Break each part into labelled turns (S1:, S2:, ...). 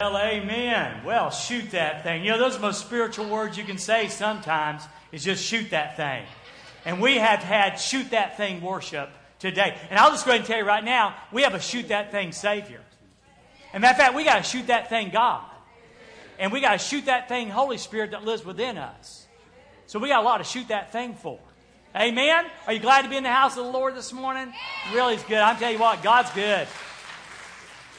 S1: Well, amen. Well, shoot that thing. You know, those are the most spiritual words you can say sometimes is just shoot that thing. And we have had shoot that thing worship today. And I'll just go ahead and tell you right now, we have a shoot that thing Savior. And matter of fact, we got to shoot that thing God. And we got to shoot that thing Holy Spirit that lives within us. So we got a lot to shoot that thing for. Amen? Are you glad to be in the house of the Lord this morning? Really, it's good. I'm telling you what, God's good.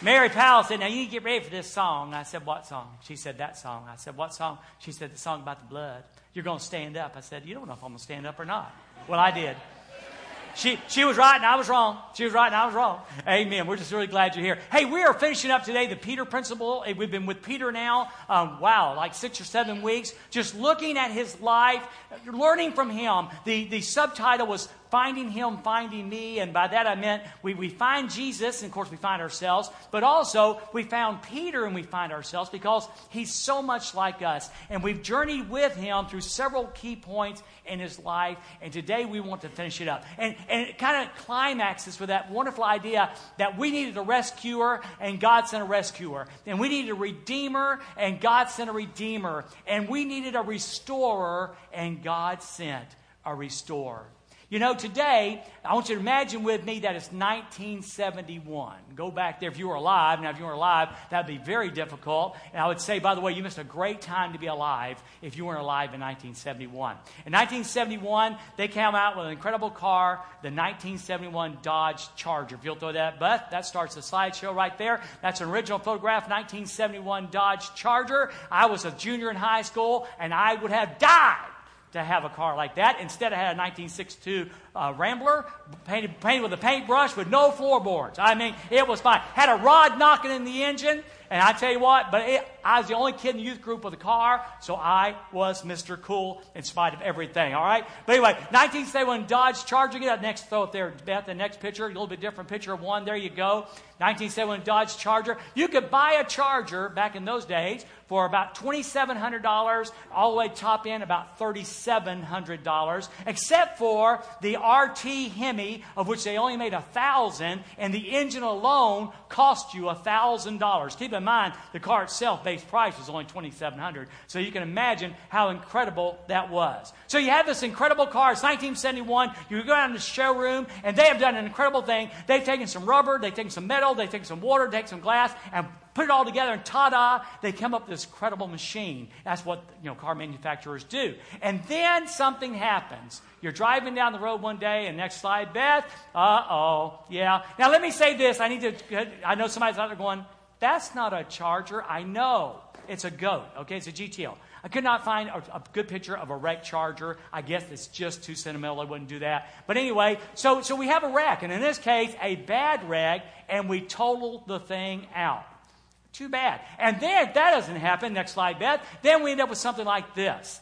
S1: Mary Powell said, Now you get ready for this song. I said, What song? She said, That song. I said, What song? She said, The song about the blood. You're going to stand up. I said, You don't know if I'm going to stand up or not. Well, I did. She, she was right and I was wrong. She was right and I was wrong. Amen. We're just really glad you're here. Hey, we are finishing up today the Peter principle. We've been with Peter now, um, wow, like six or seven weeks, just looking at his life, learning from him. The, the subtitle was finding him, finding me. And by that I meant we, we find Jesus, and of course we find ourselves, but also we found Peter and we find ourselves because he's so much like us. And we've journeyed with him through several key points in his life. And today we want to finish it up. And, and it kind of climaxes with that wonderful idea that we needed a rescuer and God sent a rescuer. And we needed a redeemer and God sent a redeemer. And we needed a restorer and God sent a restorer. You know, today, I want you to imagine with me that it's 1971. Go back there if you were alive. Now, if you weren't alive, that would be very difficult. And I would say, by the way, you missed a great time to be alive if you weren't alive in 1971. In 1971, they came out with an incredible car, the 1971 Dodge Charger. If you'll throw that, but that starts the slideshow right there. That's an original photograph, 1971 Dodge Charger. I was a junior in high school, and I would have died to have a car like that. Instead, I had a 1962 uh, Rambler painted, painted with a paintbrush with no floorboards. I mean, it was fine. Had a rod knocking in the engine. And I tell you what, but it, I was the only kid in the youth group with a car, so I was Mr. Cool in spite of everything, all right? But anyway, 1971 Dodge Charger. Get that next throw up there, Beth, the next picture, a little bit different picture of one. There you go. 1971 Dodge Charger. You could buy a Charger back in those days for about $2,700, all the way top end about $3,700, except for the RT Hemi, of which they only made a thousand, and the engine alone cost you a thousand dollars. Keep in mind, the car itself, base price was only 2,700, so you can imagine how incredible that was. So you have this incredible car. It's 1971. You go down to the showroom, and they have done an incredible thing. They've taken some rubber, they've taken some metal, they've taken some water, they've taken some glass, and put it all together, and ta-da, they come up with this incredible machine. That's what you know car manufacturers do. And then something happens. You're driving down the road one day, and next slide, Beth. Uh oh, yeah. Now let me say this. I need to. I know somebody's out there going, "That's not a Charger." I know it's a goat. Okay, it's a GTO. I could not find a, a, good picture of a wrecked Charger. I guess it's just too sentimental. I wouldn't do that. But anyway, so so we have a wreck, and in this case, a bad wreck, and we total the thing out. Too bad. And then, if that doesn't happen, next slide, Beth, then we end up with something like this.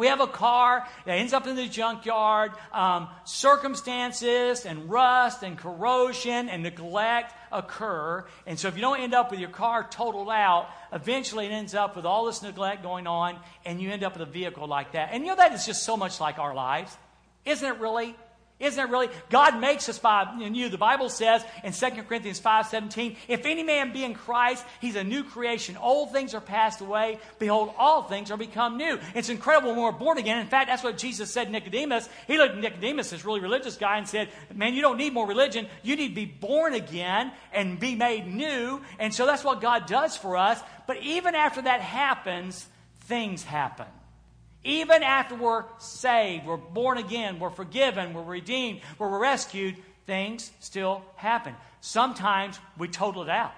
S1: We have a car that ends up in the junkyard. Um, circumstances and rust and corrosion and neglect occur. And so, if you don't end up with your car totaled out, eventually it ends up with all this neglect going on, and you end up with a vehicle like that. And you know, that is just so much like our lives. Isn't it really? Isn't it really? God makes us by you. The Bible says in 2 Corinthians 5:17, if any man be in Christ, he's a new creation. Old things are passed away. Behold, all things are become new. It's incredible when we're born again. In fact, that's what Jesus said to Nicodemus. He looked at Nicodemus, this really religious guy, and said, Man, you don't need more religion. You need to be born again and be made new. And so that's what God does for us. But even after that happens, things happen. Even after we're saved, we're born again, we're forgiven, we're redeemed, we're rescued, things still happen. Sometimes we total it out.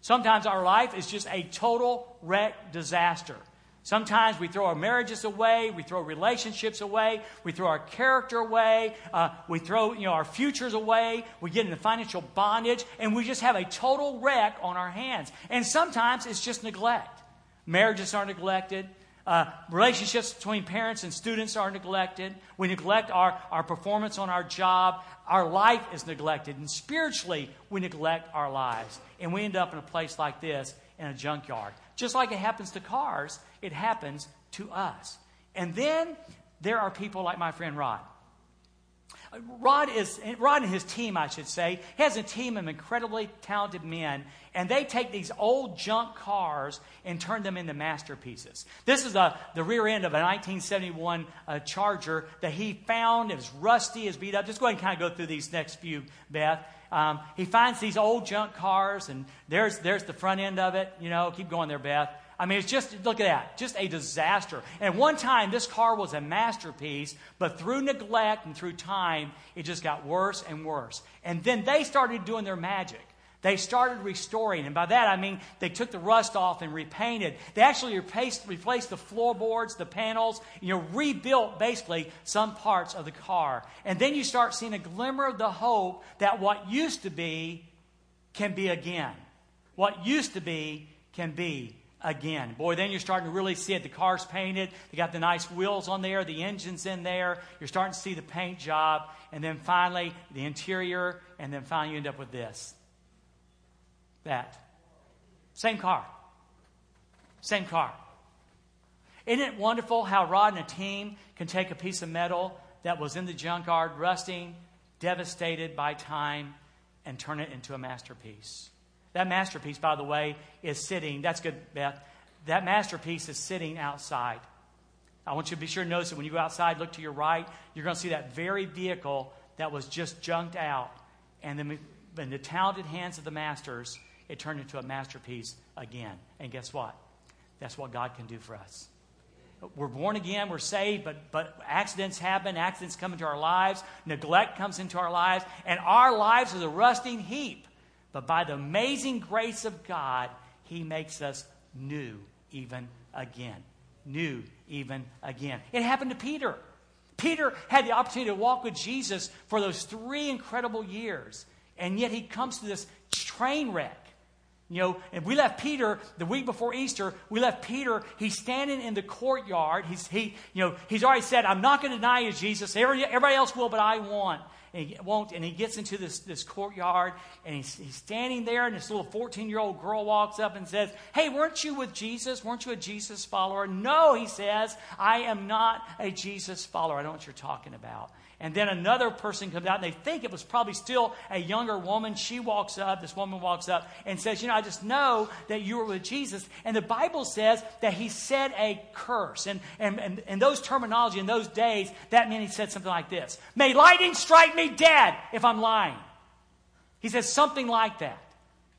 S1: Sometimes our life is just a total wreck disaster. Sometimes we throw our marriages away, we throw relationships away, we throw our character away, uh, we throw you know, our futures away, we get into financial bondage, and we just have a total wreck on our hands. And sometimes it's just neglect. Marriages are neglected, uh, relationships between parents and students are neglected. We neglect our, our performance on our job. Our life is neglected. And spiritually, we neglect our lives. And we end up in a place like this in a junkyard. Just like it happens to cars, it happens to us. And then there are people like my friend Rod. Rod is Rod and his team, I should say, has a team of incredibly talented men, and they take these old junk cars and turn them into masterpieces. This is a, the rear end of a 1971 uh, Charger that he found. It was rusty, was beat up. Just go ahead and kind of go through these next few, Beth. Um, he finds these old junk cars, and there's there's the front end of it. You know, keep going there, Beth. I mean, it's just, look at that, just a disaster. And one time, this car was a masterpiece, but through neglect and through time, it just got worse and worse. And then they started doing their magic. They started restoring, and by that I mean they took the rust off and repainted. They actually replaced, replaced the floorboards, the panels, you know, rebuilt basically some parts of the car. And then you start seeing a glimmer of the hope that what used to be can be again. What used to be can be again. Boy, then you're starting to really see it. The car's painted, they got the nice wheels on there, the engine's in there. You're starting to see the paint job, and then finally the interior, and then finally you end up with this. That. Same car. Same car. Isn't it wonderful how Rod and a team can take a piece of metal that was in the junkyard, rusting, devastated by time, and turn it into a masterpiece? That masterpiece, by the way, is sitting, that's good, Beth. That masterpiece is sitting outside. I want you to be sure to notice that when you go outside, look to your right, you're going to see that very vehicle that was just junked out. And then in the talented hands of the masters, it turned into a masterpiece again. And guess what? That's what God can do for us. We're born again, we're saved, but, but accidents happen, accidents come into our lives, neglect comes into our lives, and our lives is a rusting heap. But by the amazing grace of God, He makes us new even again. New even again. It happened to Peter. Peter had the opportunity to walk with Jesus for those three incredible years, and yet he comes to this train wreck. You know, and we left Peter the week before Easter. We left Peter. He's standing in the courtyard. He's he, you know, he's already said, "I'm not going to deny you, Jesus. Everybody else will, but I want." And he won't. And he gets into this, this courtyard and he's, he's standing there, and this little 14 year old girl walks up and says, Hey, weren't you with Jesus? Weren't you a Jesus follower? No, he says, I am not a Jesus follower. I don't know what you're talking about. And then another person comes out, and they think it was probably still a younger woman. She walks up, this woman walks up and says, You know, I just know that you were with Jesus. And the Bible says that he said a curse. And, and, and, and those terminology in those days, that meant he said something like this May lightning strike me dead if I'm lying. He says something like that.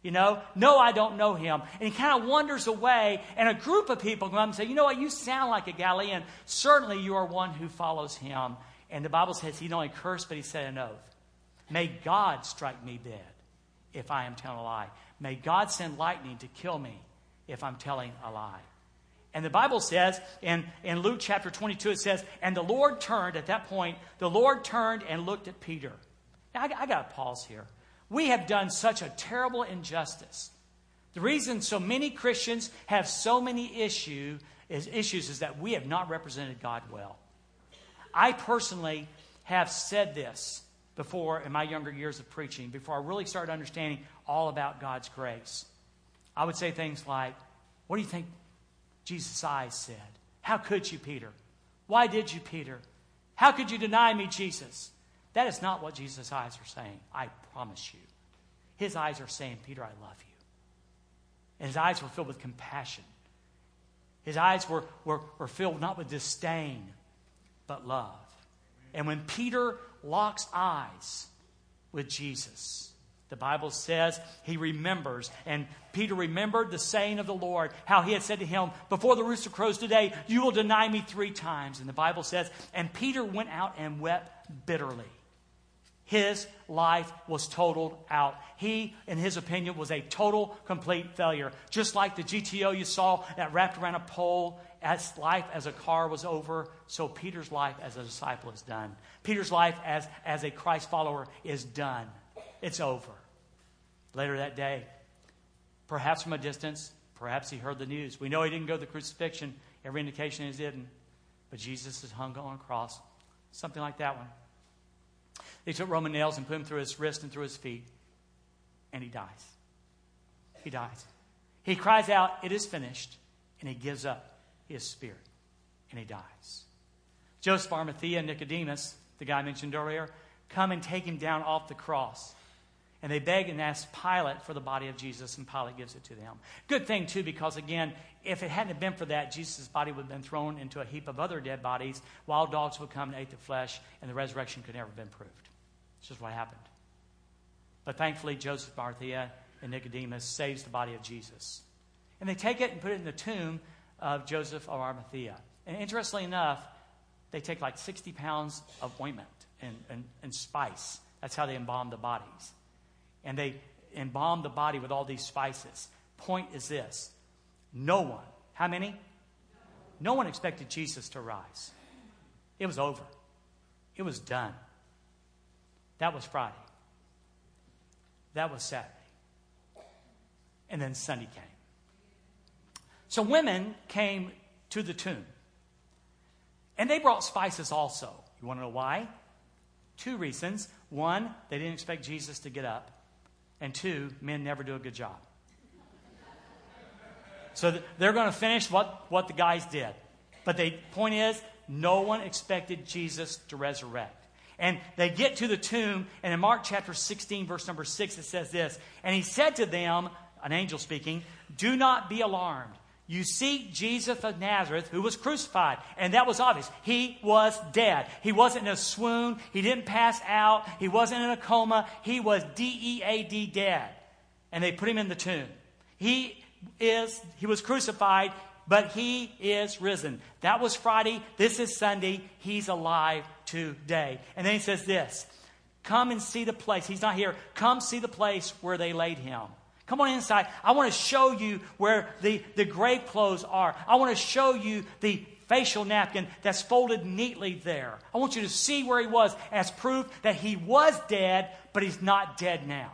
S1: You know, no, I don't know him. And he kind of wanders away, and a group of people come up and say, You know what? You sound like a Galilean. Certainly you are one who follows him. And the Bible says he not only cursed, but he said an oath. May God strike me dead if I am telling a lie. May God send lightning to kill me if I'm telling a lie. And the Bible says in, in Luke chapter 22, it says, And the Lord turned, at that point, the Lord turned and looked at Peter. Now, I, I got to pause here. We have done such a terrible injustice. The reason so many Christians have so many issue, is, issues is that we have not represented God well. I personally have said this before in my younger years of preaching, before I really started understanding all about God's grace. I would say things like, What do you think Jesus' eyes said? How could you, Peter? Why did you, Peter? How could you deny me, Jesus? That is not what Jesus' eyes are saying. I promise you. His eyes are saying, Peter, I love you. And his eyes were filled with compassion. His eyes were, were, were filled not with disdain, but love. And when Peter locks eyes with Jesus, the Bible says he remembers. And Peter remembered the saying of the Lord, how he had said to him, Before the rooster crows today, you will deny me three times. And the Bible says, And Peter went out and wept bitterly. His life was totaled out. He, in his opinion, was a total, complete failure. Just like the GTO you saw that wrapped around a pole as life as a car was over, so Peter's life as a disciple is done. Peter's life as, as a Christ follower is done. It's over. Later that day, perhaps from a distance, perhaps he heard the news. We know he didn't go to the crucifixion. Every indication is didn't. But Jesus is hung on a cross. Something like that one. They took Roman nails and put them through his wrist and through his feet. And he dies. He dies. He cries out, It is finished. And he gives up his spirit, and he dies. Joseph Arimathea and Nicodemus, the guy I mentioned earlier, come and take him down off the cross. And they beg and ask Pilate for the body of Jesus, and Pilate gives it to them. Good thing, too, because again, if it hadn't been for that, Jesus' body would have been thrown into a heap of other dead bodies. Wild dogs would come and eat the flesh, and the resurrection could never have been proved. It's just what happened. But thankfully, Joseph, Arimathea, and Nicodemus saves the body of Jesus. And they take it and put it in the tomb of Joseph of Arimathea. And interestingly enough, they take like 60 pounds of ointment and, and, and spice. That's how they embalm the bodies and they embalm the body with all these spices. Point is this no one, how many? No one expected Jesus to rise. It was over, it was done. That was Friday. That was Saturday. And then Sunday came. So women came to the tomb. And they brought spices also. You want to know why? Two reasons. One, they didn't expect Jesus to get up. And two, men never do a good job. So they're going to finish what, what the guys did. But the point is, no one expected Jesus to resurrect. And they get to the tomb, and in Mark chapter 16, verse number 6, it says this And he said to them, an angel speaking, Do not be alarmed. You seek Jesus of Nazareth who was crucified. And that was obvious. He was dead. He wasn't in a swoon. He didn't pass out. He wasn't in a coma. He was D E A D dead. And they put him in the tomb. He is, he was crucified, but he is risen. That was Friday. This is Sunday. He's alive today. And then he says this Come and see the place. He's not here. Come see the place where they laid him. Come on inside. I want to show you where the, the grave clothes are. I want to show you the facial napkin that's folded neatly there. I want you to see where he was as proof that he was dead, but he's not dead now.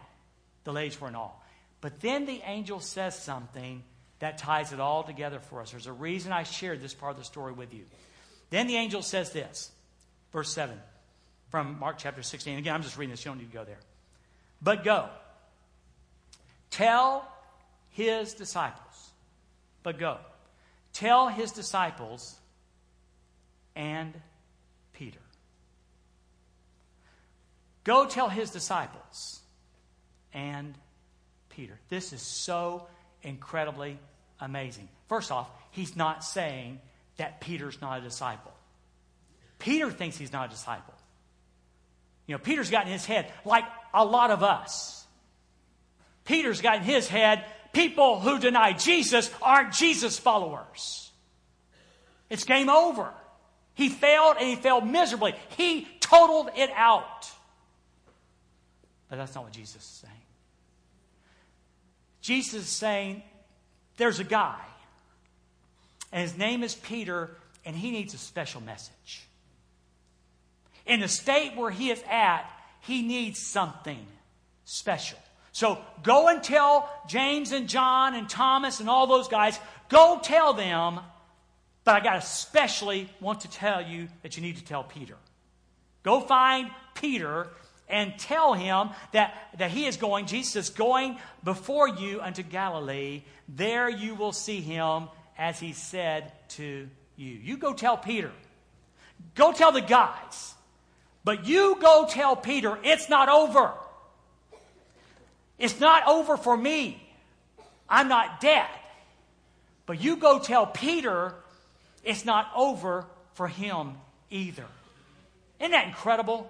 S1: The ladies were in all. But then the angel says something that ties it all together for us. There's a reason I shared this part of the story with you. Then the angel says this, verse 7 from Mark chapter 16. Again, I'm just reading this. You don't need to go there. But go Tell his disciples, but go. Tell his disciples and Peter. Go tell his disciples and Peter. This is so incredibly amazing. First off, he's not saying that Peter's not a disciple. Peter thinks he's not a disciple. You know, Peter's got in his head, like a lot of us Peter's got in his head people who deny Jesus aren't Jesus followers. It's game over. He failed and he failed miserably. He totaled it out. But that's not what Jesus is saying. Jesus is saying there's a guy, and his name is Peter, and he needs a special message. In the state where he is at, he needs something special. So go and tell James and John and Thomas and all those guys, go tell them, but I got especially want to tell you that you need to tell Peter. Go find Peter and tell him that, that he is going, Jesus is going before you unto Galilee. There you will see him as he said to you. You go tell Peter. Go tell the guys. But you go tell Peter, it's not over. It's not over for me. I'm not dead. But you go tell Peter it's not over for him either. Isn't that incredible?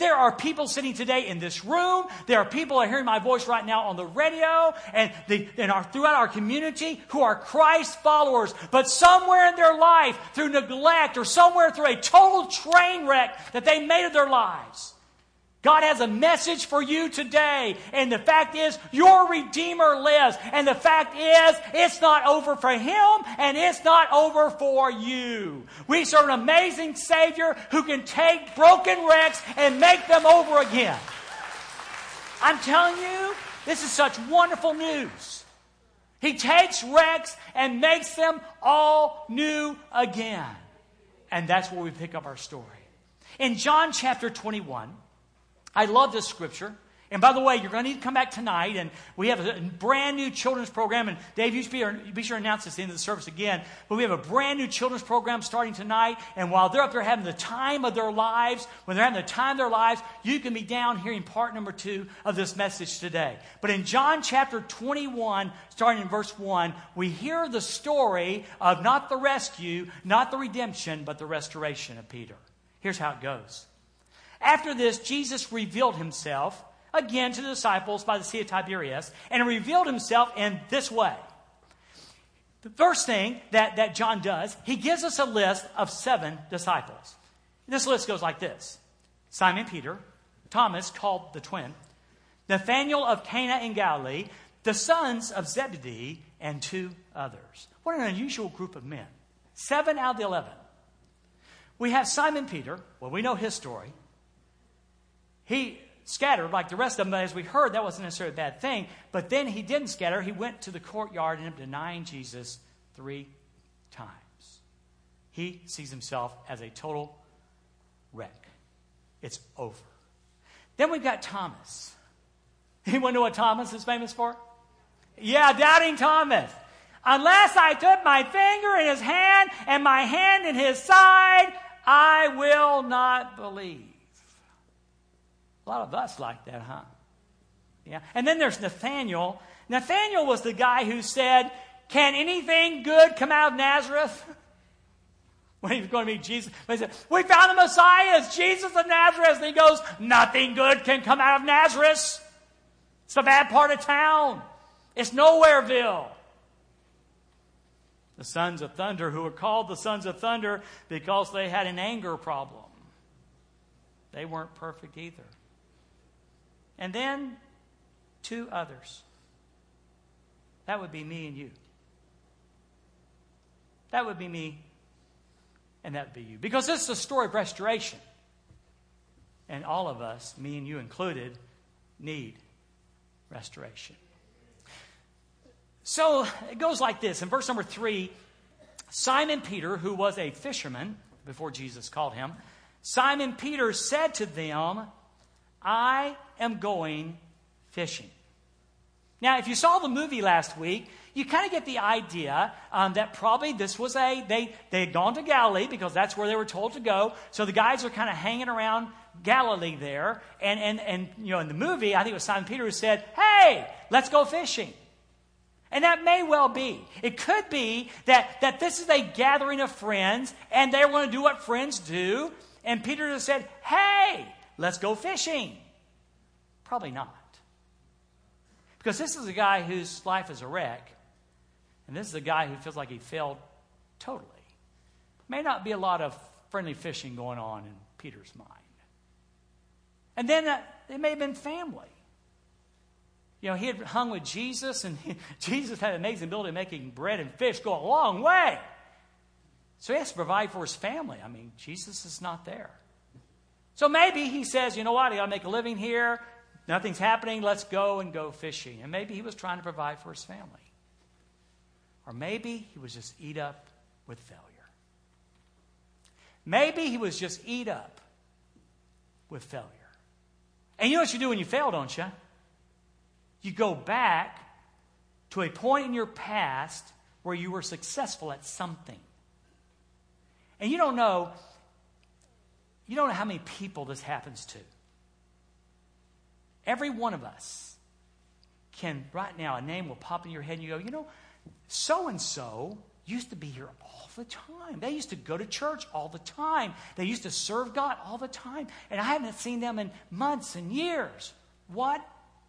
S1: There are people sitting today in this room. There are people are hearing my voice right now on the radio and, the, and are throughout our community who are Christ followers. But somewhere in their life, through neglect or somewhere through a total train wreck that they made of their lives, God has a message for you today. And the fact is, your Redeemer lives. And the fact is, it's not over for Him and it's not over for you. We serve an amazing Savior who can take broken wrecks and make them over again. I'm telling you, this is such wonderful news. He takes wrecks and makes them all new again. And that's where we pick up our story. In John chapter 21, I love this scripture. And by the way, you're going to need to come back tonight, and we have a brand new children's program. And Dave, you should be, be sure to announce this at the end of the service again. But we have a brand new children's program starting tonight. And while they're up there having the time of their lives, when they're having the time of their lives, you can be down hearing part number two of this message today. But in John chapter 21, starting in verse 1, we hear the story of not the rescue, not the redemption, but the restoration of Peter. Here's how it goes. After this, Jesus revealed himself again to the disciples by the Sea of Tiberias and revealed himself in this way. The first thing that, that John does, he gives us a list of seven disciples. This list goes like this Simon Peter, Thomas, called the twin, Nathanael of Cana in Galilee, the sons of Zebedee, and two others. What an unusual group of men. Seven out of the eleven. We have Simon Peter. Well, we know his story. He scattered like the rest of them. But as we heard, that wasn't necessarily a bad thing. But then he didn't scatter. He went to the courtyard and ended up denying Jesus three times. He sees himself as a total wreck. It's over. Then we've got Thomas. Anyone know what Thomas is famous for? Yeah, doubting Thomas. Unless I put my finger in his hand and my hand in his side, I will not believe. A lot of us like that, huh? Yeah. And then there's Nathaniel. Nathaniel was the guy who said, Can anything good come out of Nazareth? when he was going to meet Jesus, he said, We found the Messiah, it's Jesus of Nazareth. And he goes, Nothing good can come out of Nazareth. It's a bad part of town. It's Nowhereville. The sons of thunder, who were called the sons of thunder because they had an anger problem. They weren't perfect either and then two others. That would be me and you. That would be me, and that would be you. Because this is a story of restoration. And all of us, me and you included, need restoration. So it goes like this. In verse number three, Simon Peter, who was a fisherman before Jesus called him, Simon Peter said to them, I am going fishing. Now, if you saw the movie last week, you kind of get the idea um, that probably this was a, they, they had gone to Galilee because that's where they were told to go. So the guys are kind of hanging around Galilee there. And, and, and, you know, in the movie, I think it was Simon Peter who said, hey, let's go fishing. And that may well be. It could be that, that this is a gathering of friends and they want to do what friends do. And Peter just said, hey, let's go fishing. Probably not. Because this is a guy whose life is a wreck, and this is a guy who feels like he failed totally. May not be a lot of friendly fishing going on in Peter's mind. And then uh, it may have been family. You know, he had hung with Jesus, and he, Jesus had an amazing ability of making bread and fish go a long way. So he has to provide for his family. I mean, Jesus is not there. So maybe he says, you know what, I got to make a living here. Nothing's happening. Let's go and go fishing. And maybe he was trying to provide for his family. Or maybe he was just eat up with failure. Maybe he was just eat up with failure. And you know what you do when you fail, don't you? You go back to a point in your past where you were successful at something. And you don't know, you don't know how many people this happens to. Every one of us can, right now, a name will pop in your head and you go, you know, so and so used to be here all the time. They used to go to church all the time. They used to serve God all the time. And I haven't seen them in months and years. What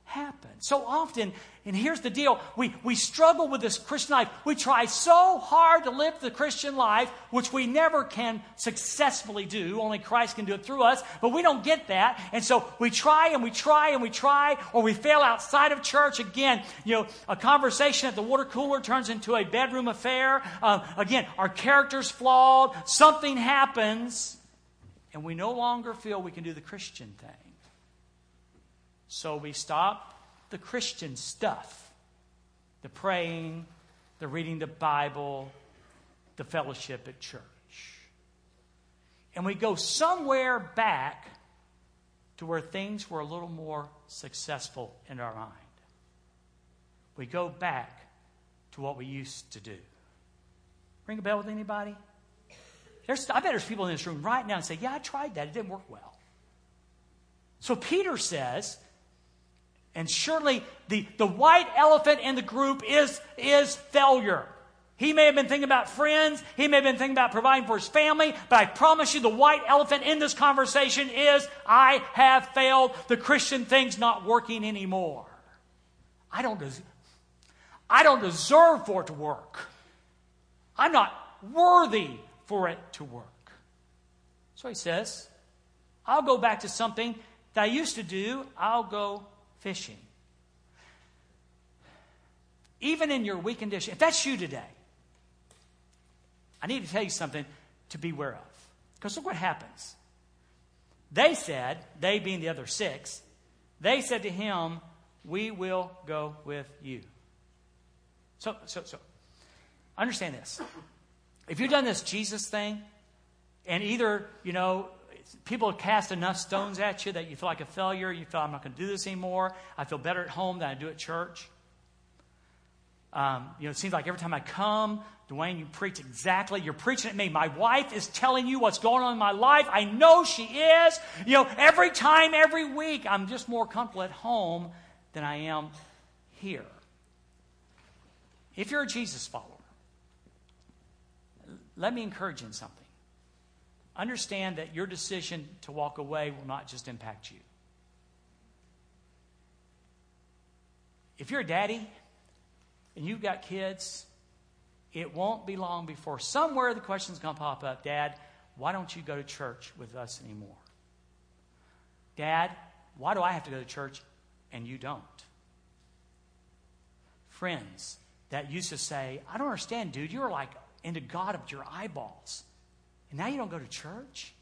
S1: happen. So often, and here's the deal we, we struggle with this Christian life. We try so hard to live the Christian life, which we never can successfully do. Only Christ can do it through us, but we don't get that. And so we try and we try and we try, or we fail outside of church. Again, you know, a conversation at the water cooler turns into a bedroom affair. Uh, again, our character's flawed, something happens, and we no longer feel we can do the Christian thing. So we stop the Christian stuff the praying, the reading the Bible, the fellowship at church. And we go somewhere back to where things were a little more successful in our mind. We go back to what we used to do. Ring a bell with anybody? There's, I bet there's people in this room right now and say, Yeah, I tried that. It didn't work well. So Peter says, and surely the, the white elephant in the group is, is failure. He may have been thinking about friends. He may have been thinking about providing for his family. But I promise you, the white elephant in this conversation is I have failed. The Christian thing's not working anymore. I don't, des- I don't deserve for it to work. I'm not worthy for it to work. So he says, I'll go back to something that I used to do. I'll go fishing. Even in your weak condition, if that's you today, I need to tell you something to beware of. Because look what happens. They said, they being the other six, they said to him, We will go with you. So, so, so, understand this. If you've done this Jesus thing, and either, you know, people cast enough stones at you that you feel like a failure, you feel, I'm not going to do this anymore, I feel better at home than I do at church. Um, you know, it seems like every time I come, Dwayne, you preach exactly. You're preaching at me. My wife is telling you what's going on in my life. I know she is. You know, every time, every week, I'm just more comfortable at home than I am here. If you're a Jesus follower, let me encourage you in something. Understand that your decision to walk away will not just impact you. If you're a daddy and you've got kids, it won't be long before somewhere the question's going to pop up Dad, why don't you go to church with us anymore? Dad, why do I have to go to church and you don't? Friends that used to say, I don't understand, dude, you're like into God of your eyeballs. And now you don't go to church?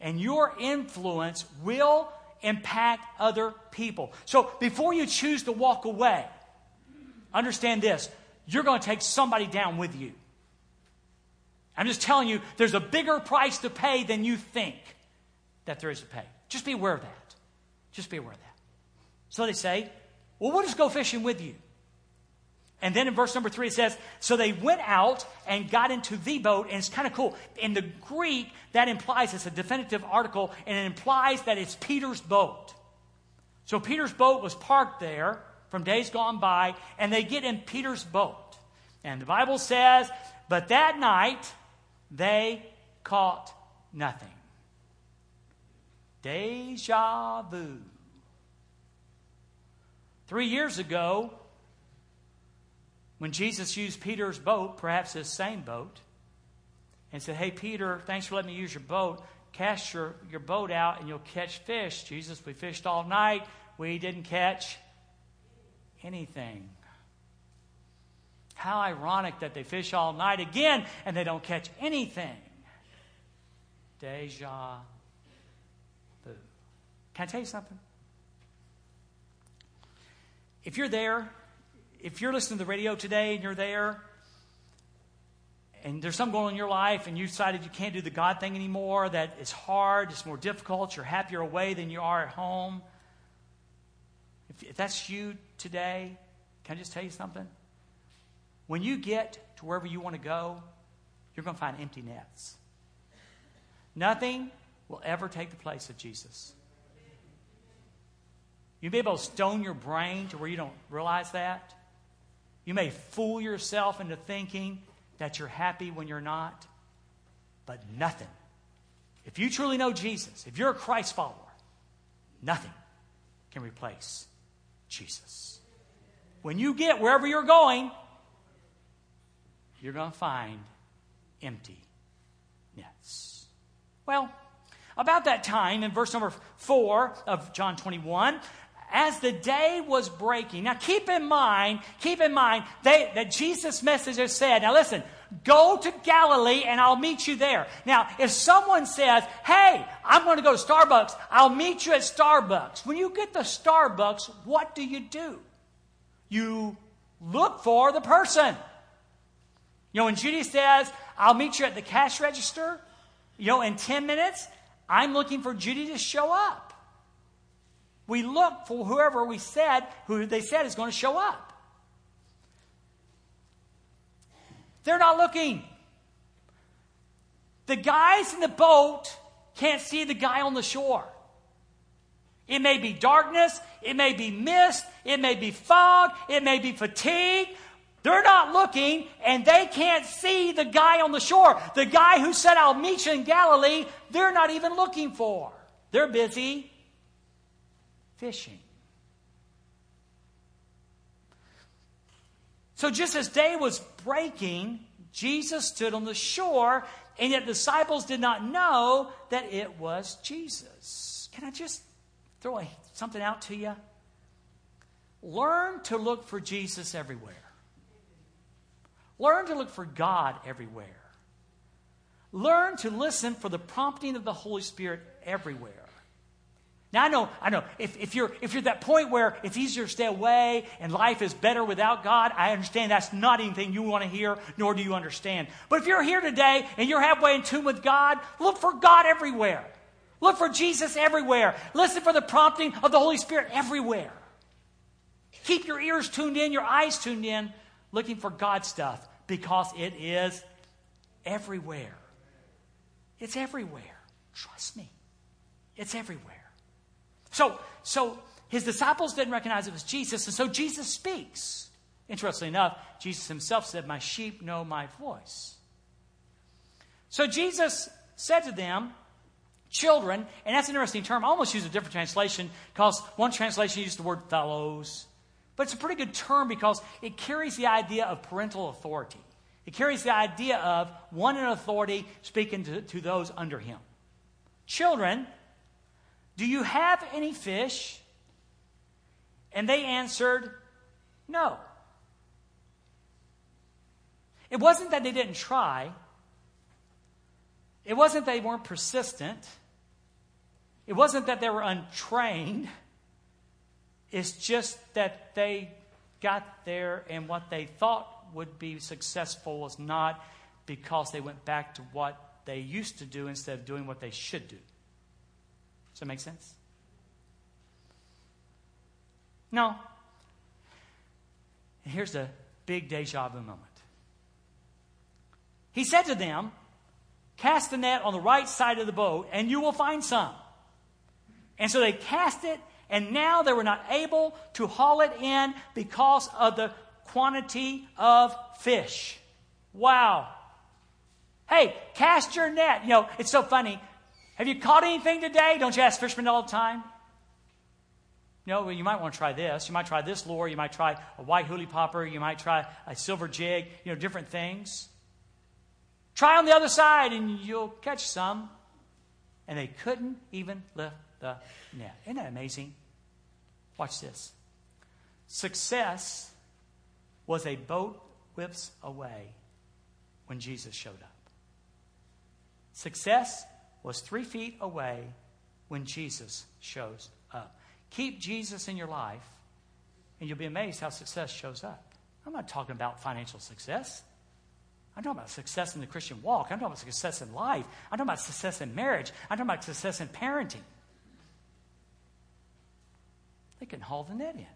S1: And your influence will impact other people. So before you choose to walk away, understand this you're going to take somebody down with you. I'm just telling you, there's a bigger price to pay than you think that there is to pay. Just be aware of that. Just be aware of that. So they say, well, we'll just go fishing with you. And then in verse number three, it says, So they went out and got into the boat. And it's kind of cool. In the Greek, that implies it's a definitive article, and it implies that it's Peter's boat. So Peter's boat was parked there from days gone by, and they get in Peter's boat. And the Bible says, but that night they caught nothing. Deja vu. Three years ago, when Jesus used Peter's boat, perhaps his same boat, and said, Hey, Peter, thanks for letting me use your boat. Cast your, your boat out and you'll catch fish. Jesus, we fished all night. We didn't catch anything. How ironic that they fish all night again and they don't catch anything. Deja vu. Can I tell you something? If you're there, if you're listening to the radio today and you're there, and there's something going on in your life and you decided you can't do the God thing anymore, that it's hard, it's more difficult, you're happier away than you are at home. If, if that's you today, can I just tell you something? When you get to wherever you want to go, you're going to find empty nets. Nothing will ever take the place of Jesus. You may be able to stone your brain to where you don't realize that. You may fool yourself into thinking that you're happy when you're not. But nothing. If you truly know Jesus, if you're a Christ follower, nothing can replace Jesus. When you get wherever you're going, you're going to find empty nets. Well, about that time, in verse number 4 of John 21, as the day was breaking. Now keep in mind, keep in mind they, that Jesus' message has said, now listen, go to Galilee and I'll meet you there. Now, if someone says, hey, I'm going to go to Starbucks, I'll meet you at Starbucks. When you get to Starbucks, what do you do? You look for the person. You know, when Judy says, I'll meet you at the cash register, you know, in 10 minutes, I'm looking for Judy to show up. We look for whoever we said, who they said is going to show up. They're not looking. The guys in the boat can't see the guy on the shore. It may be darkness, it may be mist, it may be fog, it may be fatigue. They're not looking and they can't see the guy on the shore. The guy who said, I'll meet you in Galilee, they're not even looking for. They're busy fishing. So just as day was breaking, Jesus stood on the shore, and yet disciples did not know that it was Jesus. Can I just throw something out to you? Learn to look for Jesus everywhere. Learn to look for God everywhere. Learn to listen for the prompting of the Holy Spirit everywhere. Now I know, I know, if, if you're if you're that point where it's easier to stay away and life is better without God, I understand that's not anything you want to hear, nor do you understand. But if you're here today and you're halfway in tune with God, look for God everywhere. Look for Jesus everywhere. Listen for the prompting of the Holy Spirit everywhere. Keep your ears tuned in, your eyes tuned in, looking for God stuff because it is everywhere. It's everywhere. Trust me. It's everywhere. So, so his disciples didn't recognize it was Jesus, and so Jesus speaks. Interestingly enough, Jesus himself said, My sheep know my voice. So Jesus said to them, Children, and that's an interesting term. I almost use a different translation because one translation used the word fellows. But it's a pretty good term because it carries the idea of parental authority. It carries the idea of one in authority speaking to, to those under him. Children, do you have any fish? And they answered, No. It wasn't that they didn't try. It wasn't they weren't persistent. It wasn't that they were untrained. It's just that they got there and what they thought would be successful was not because they went back to what they used to do instead of doing what they should do. Does that make sense? No. Here's a big deja vu moment. He said to them, Cast the net on the right side of the boat, and you will find some. And so they cast it, and now they were not able to haul it in because of the quantity of fish. Wow. Hey, cast your net. You know, it's so funny. Have you caught anything today? Don't you ask fishermen all the time? No, well, you might want to try this. You might try this lure. You might try a white Hula Popper. You might try a silver jig. You know, different things. Try on the other side and you'll catch some. And they couldn't even lift the net. Isn't that amazing? Watch this. Success was a boat whips away when Jesus showed up. Success was three feet away when Jesus shows up. Keep Jesus in your life, and you'll be amazed how success shows up. I'm not talking about financial success. I'm talking about success in the Christian walk. I'm talking about success in life. I'm talking about success in marriage. I'm talking about success in parenting. They can haul the net in.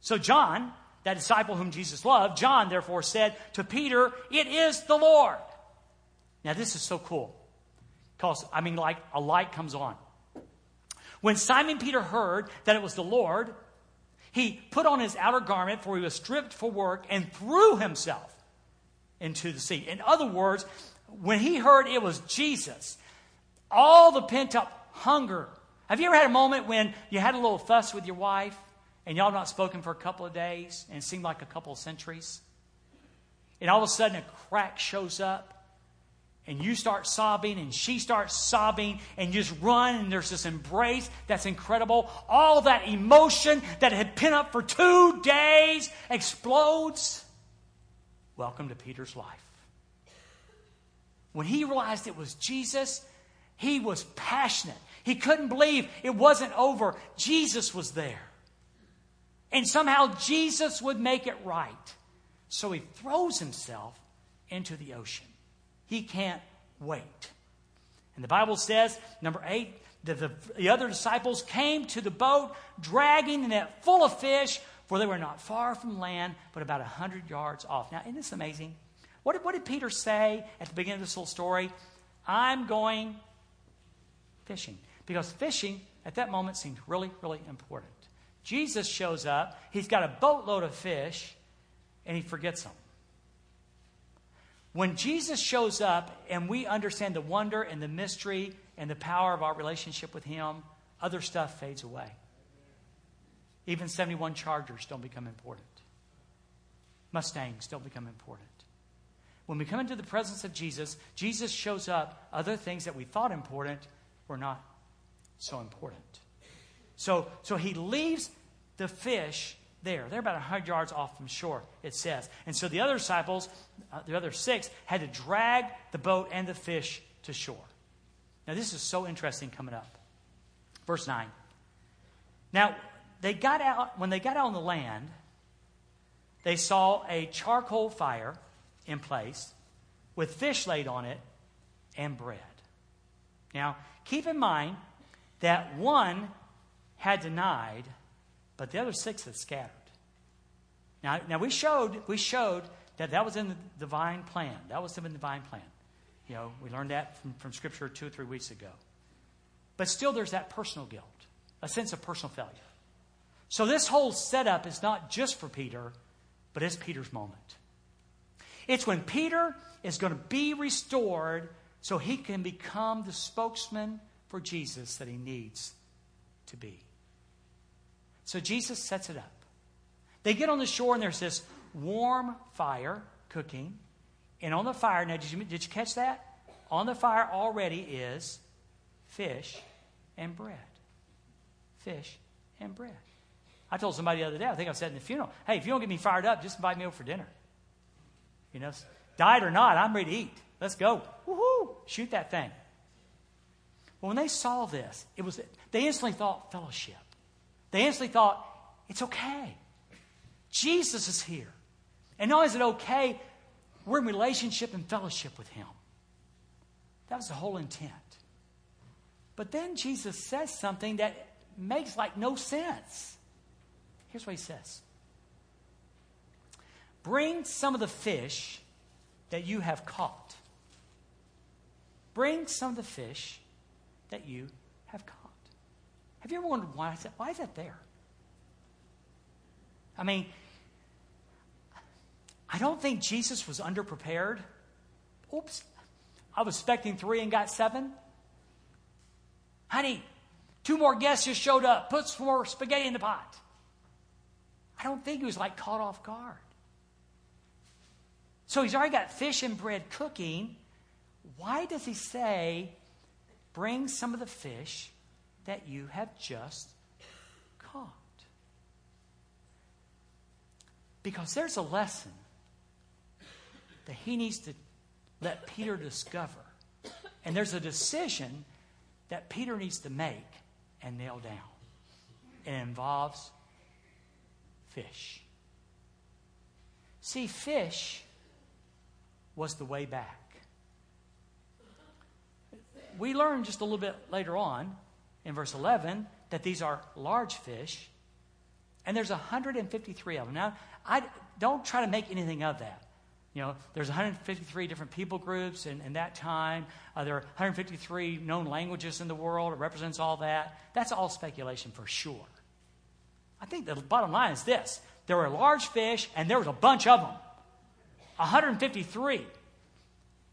S1: So, John, that disciple whom Jesus loved, John therefore said to Peter, It is the Lord. Now, this is so cool. Because, I mean, like a light comes on. When Simon Peter heard that it was the Lord, he put on his outer garment, for he was stripped for work, and threw himself into the sea. In other words, when he heard it was Jesus, all the pent up hunger. Have you ever had a moment when you had a little fuss with your wife and y'all not spoken for a couple of days and it seemed like a couple of centuries? And all of a sudden a crack shows up and you start sobbing and she starts sobbing and you just run and there's this embrace that's incredible. All that emotion that had pent up for two days explodes. Welcome to Peter's life. When he realized it was Jesus, he was passionate. He couldn't believe it wasn't over. Jesus was there. And somehow Jesus would make it right. So he throws himself into the ocean. He can't wait. And the Bible says, number eight, the, the, the other disciples came to the boat, dragging the net full of fish, for they were not far from land, but about a hundred yards off. Now, isn't this amazing? What did, what did Peter say at the beginning of this little story? I'm going fishing. Because fishing at that moment seemed really, really important. Jesus shows up, he's got a boatload of fish, and he forgets them. When Jesus shows up and we understand the wonder and the mystery and the power of our relationship with him, other stuff fades away. Even 71 Chargers don't become important. Mustangs don't become important. When we come into the presence of Jesus, Jesus shows up. Other things that we thought important were not so important. So, so he leaves the fish there. They're about 100 yards off from shore, it says. And so the other disciples, uh, the other six, had to drag the boat and the fish to shore. Now, this is so interesting coming up. Verse 9. Now, they got out, when they got out on the land, they saw a charcoal fire in place with fish laid on it and bread. Now, keep in mind that one had denied, but the other six had scattered. Now, now we showed we showed that that was in the divine plan. That was in the divine plan. You know, we learned that from, from Scripture two or three weeks ago. But still, there's that personal guilt, a sense of personal failure. So this whole setup is not just for Peter, but it's Peter's moment. It's when Peter is going to be restored so he can become the spokesman for Jesus that he needs to be. So Jesus sets it up. They get on the shore and there's this warm fire cooking. And on the fire, now did you, did you catch that? On the fire already is fish and bread. Fish and bread. I told somebody the other day, I think I said in the funeral, hey, if you don't get me fired up, just invite me over for dinner. You know, died or not, I'm ready to eat. Let's go. Woohoo! Shoot that thing. Well, when they saw this, it was they instantly thought fellowship. They instantly thought, it's okay. Jesus is here. And only is it okay, we're in relationship and fellowship with him. That was the whole intent. But then Jesus says something that makes like no sense. Here's what he says Bring some of the fish that you have caught. Bring some of the fish that you have caught. Have you ever wondered why is that, why is that there? I mean, I don't think Jesus was underprepared. Oops, I was expecting three and got seven. Honey, two more guests just showed up. Put some more spaghetti in the pot. I don't think he was like caught off guard. So he's already got fish and bread cooking. Why does he say, bring some of the fish that you have just caught? Because there's a lesson that he needs to let Peter discover. And there's a decision that Peter needs to make and nail down. It involves fish. See, fish was the way back. We learn just a little bit later on in verse 11 that these are large fish, and there's 153 of them. Now, I don't try to make anything of that. You know, there's 153 different people groups in, in that time. Uh, there are 153 known languages in the world. It represents all that. That's all speculation for sure. I think the bottom line is this there were large fish, and there was a bunch of them. 153.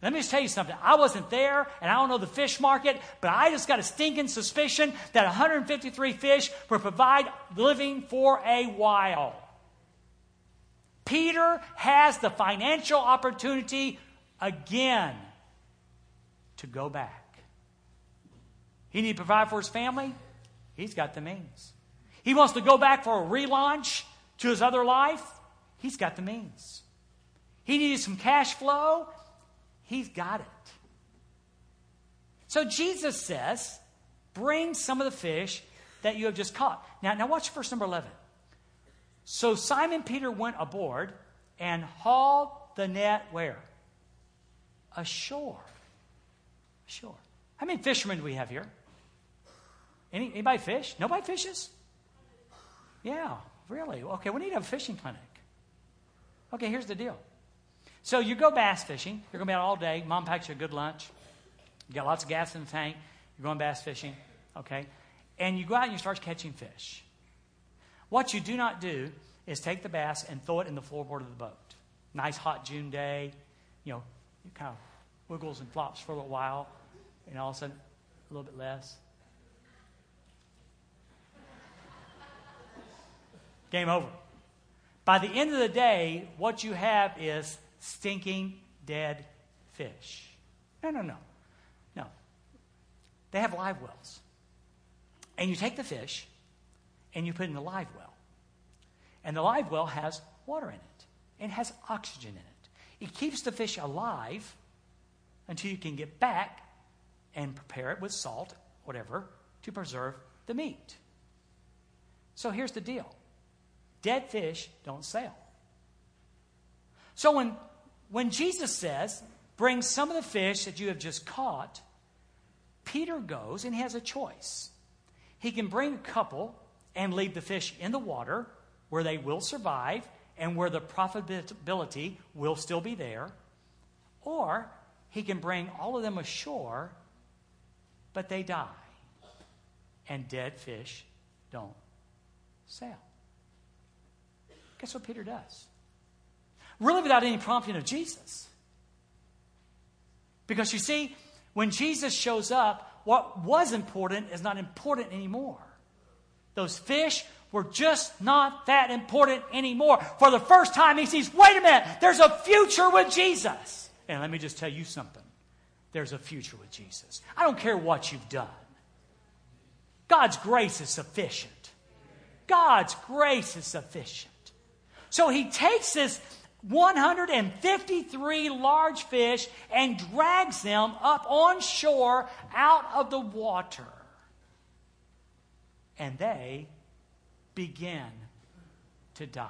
S1: Let me just tell you something. I wasn't there, and I don't know the fish market, but I just got a stinking suspicion that 153 fish will provide living for a while. Peter has the financial opportunity again to go back. He needs to provide for his family. He's got the means. He wants to go back for a relaunch to his other life. He's got the means. He needed some cash flow. He's got it. So Jesus says, Bring some of the fish that you have just caught. Now, now watch verse number 11. So Simon Peter went aboard and hauled the net where? Ashore. Ashore. How many fishermen do we have here? Any, anybody fish? Nobody fishes? Yeah, really? Okay, we need to have a fishing clinic. Okay, here's the deal. So you go bass fishing. You're going to be out all day. Mom packs you a good lunch. You got lots of gas in the tank. You're going bass fishing. Okay? And you go out and you start catching fish. What you do not do is take the bass and throw it in the floorboard of the boat. Nice hot June day. You know, it kind of wiggles and flops for a little while. And all of a sudden, a little bit less. Game over. By the end of the day, what you have is stinking dead fish. No, no, no. No. They have live wells. And you take the fish and you put it in the live well. And the live well has water in it and has oxygen in it. It keeps the fish alive until you can get back and prepare it with salt, whatever, to preserve the meat. So here's the deal dead fish don't sail. So when, when Jesus says, Bring some of the fish that you have just caught, Peter goes and he has a choice. He can bring a couple and leave the fish in the water where they will survive and where the profitability will still be there, or he can bring all of them ashore, but they die. And dead fish don't sail. Guess what Peter does? Really, without any prompting of Jesus. Because you see, when Jesus shows up, what was important is not important anymore. Those fish were just not that important anymore. For the first time, he sees, wait a minute, there's a future with Jesus. And let me just tell you something there's a future with Jesus. I don't care what you've done, God's grace is sufficient. God's grace is sufficient. So he takes this 153 large fish and drags them up on shore out of the water. And they begin to die.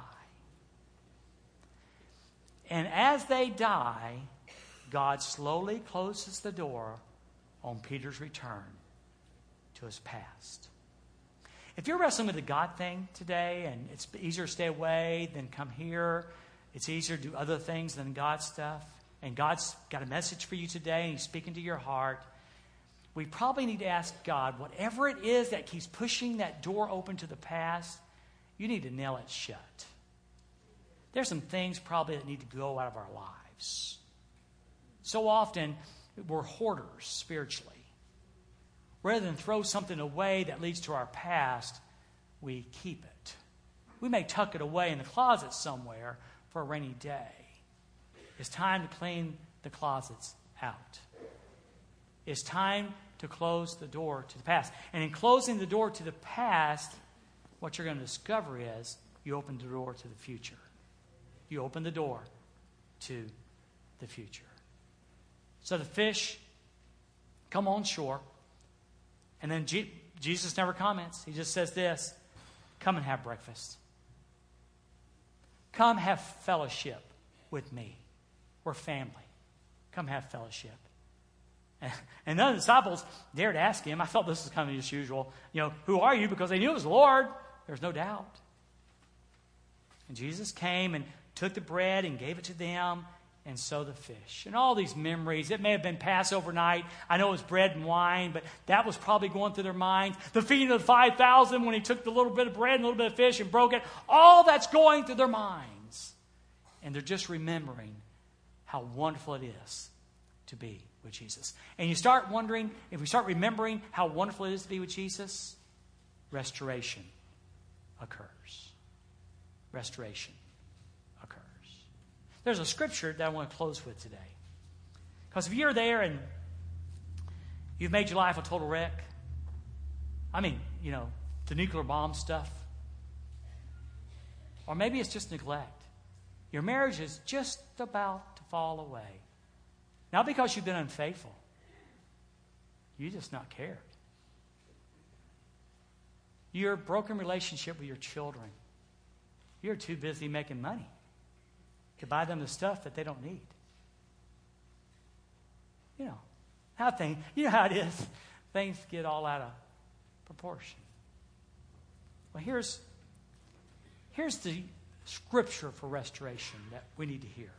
S1: And as they die, God slowly closes the door on Peter's return to his past. If you're wrestling with the God thing today and it's easier to stay away than come here, it's easier to do other things than God stuff, and God's got a message for you today and He's speaking to your heart, we probably need to ask God, whatever it is that keeps pushing that door open to the past, you need to nail it shut. There's some things probably that need to go out of our lives. So often, we're hoarders spiritually. Rather than throw something away that leads to our past, we keep it. We may tuck it away in the closet somewhere for a rainy day. It's time to clean the closets out. It's time to close the door to the past. And in closing the door to the past, what you're going to discover is you open the door to the future. You open the door to the future. So the fish come on shore. And then G- Jesus never comments. He just says this Come and have breakfast. Come have fellowship with me. We're family. Come have fellowship. And, and none of the disciples dared ask him. I felt this was kind of usual. You know, who are you? Because they knew it was the Lord. There's no doubt. And Jesus came and took the bread and gave it to them and so the fish. And all these memories. It may have been Passover night. I know it was bread and wine, but that was probably going through their minds. The feeding of the 5,000 when he took the little bit of bread and a little bit of fish and broke it. All that's going through their minds. And they're just remembering how wonderful it is to be with Jesus. And you start wondering, if we start remembering how wonderful it is to be with Jesus, restoration occurs. Restoration there's a scripture that I want to close with today. Because if you're there and you've made your life a total wreck, I mean, you know, the nuclear bomb stuff, or maybe it's just neglect. Your marriage is just about to fall away. Not because you've been unfaithful, you just not cared. Your broken relationship with your children, you're too busy making money to buy them the stuff that they don't need. You know, how things, you know how it is. Things get all out of proportion. Well, here's, here's the scripture for restoration that we need to hear.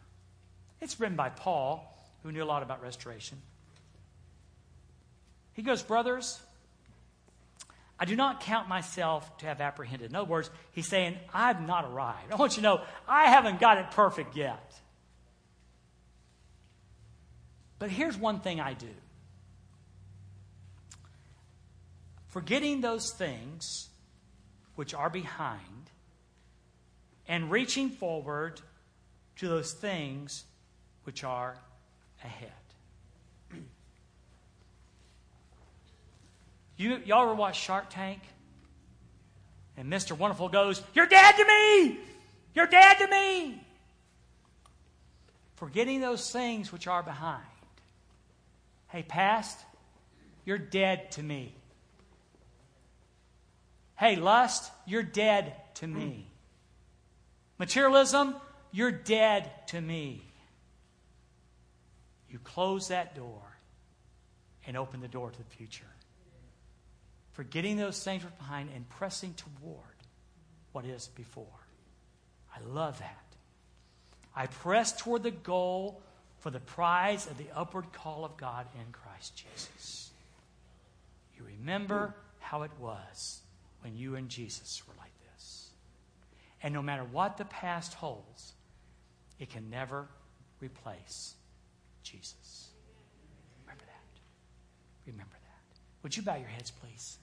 S1: It's written by Paul, who knew a lot about restoration. He goes, Brothers, I do not count myself to have apprehended. In other words, he's saying, I've not arrived. I want you to know, I haven't got it perfect yet. But here's one thing I do forgetting those things which are behind and reaching forward to those things which are ahead. You, y'all ever watch Shark Tank? And Mr. Wonderful goes, You're dead to me! You're dead to me! Forgetting those things which are behind. Hey, past, you're dead to me. Hey, lust, you're dead to me. Materialism, you're dead to me. You close that door and open the door to the future forgetting those things behind and pressing toward what is before. I love that. I press toward the goal for the prize of the upward call of God in Christ Jesus. You remember how it was when you and Jesus were like this. And no matter what the past holds, it can never replace Jesus. Remember that. Remember that. Would you bow your heads, please?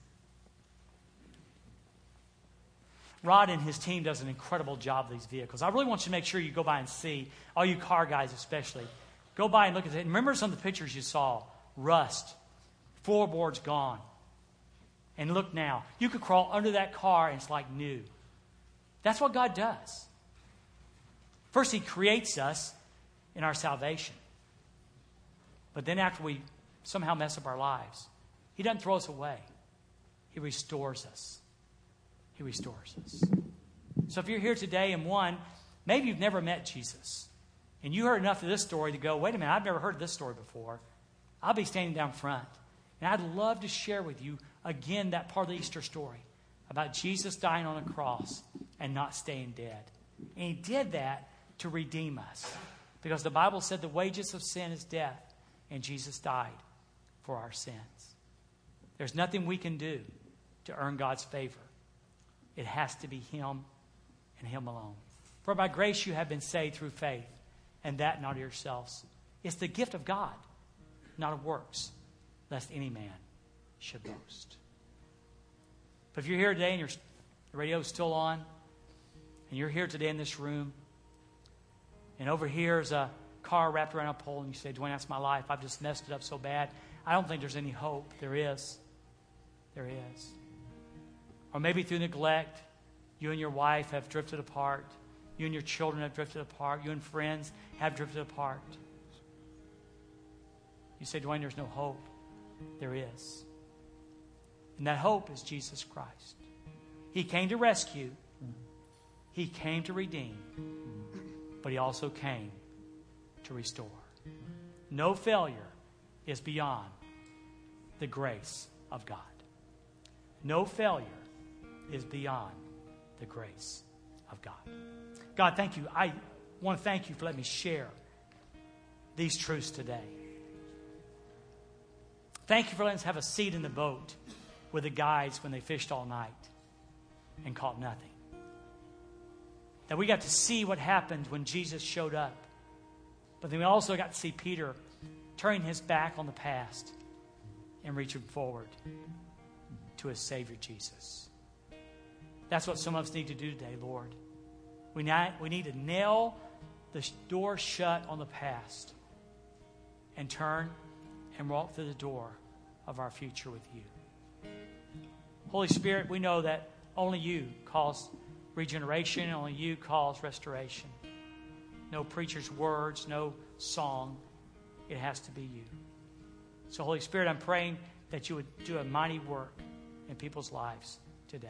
S1: Rod and his team does an incredible job of these vehicles. I really want you to make sure you go by and see, all you car guys especially, go by and look at it. Remember some of the pictures you saw rust, floorboards gone. And look now, you could crawl under that car and it's like new. That's what God does. First, He creates us in our salvation. But then, after we somehow mess up our lives, He doesn't throw us away, He restores us. He restores us. So if you're here today and one, maybe you've never met Jesus, and you heard enough of this story to go, wait a minute, I've never heard this story before. I'll be standing down front. And I'd love to share with you again that part of the Easter story about Jesus dying on a cross and not staying dead. And he did that to redeem us. Because the Bible said the wages of sin is death, and Jesus died for our sins. There's nothing we can do to earn God's favor. It has to be Him and Him alone. For by grace you have been saved through faith, and that not of yourselves. It's the gift of God, not of works, lest any man should boast. But if you're here today and your radio is still on, and you're here today in this room, and over here is a car wrapped around a pole, and you say, Dwayne, that's my life. I've just messed it up so bad. I don't think there's any hope. There is. There is. Or maybe through neglect, you and your wife have drifted apart. You and your children have drifted apart. You and friends have drifted apart. You say, Dwayne, there's no hope. There is. And that hope is Jesus Christ. He came to rescue, He came to redeem, but He also came to restore. No failure is beyond the grace of God. No failure is beyond the grace of God. God, thank you. I want to thank you for letting me share these truths today. Thank you for letting us have a seat in the boat with the guides when they fished all night and caught nothing. That we got to see what happened when Jesus showed up. But then we also got to see Peter turning his back on the past and reaching forward to his Savior Jesus. That's what some of us need to do today, Lord. We, not, we need to nail the door shut on the past and turn and walk through the door of our future with you. Holy Spirit, we know that only you cause regeneration, only you cause restoration. No preacher's words, no song. It has to be you. So, Holy Spirit, I'm praying that you would do a mighty work in people's lives today.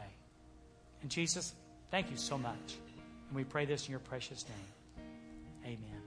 S1: And Jesus, thank you so much. And we pray this in your precious name. Amen.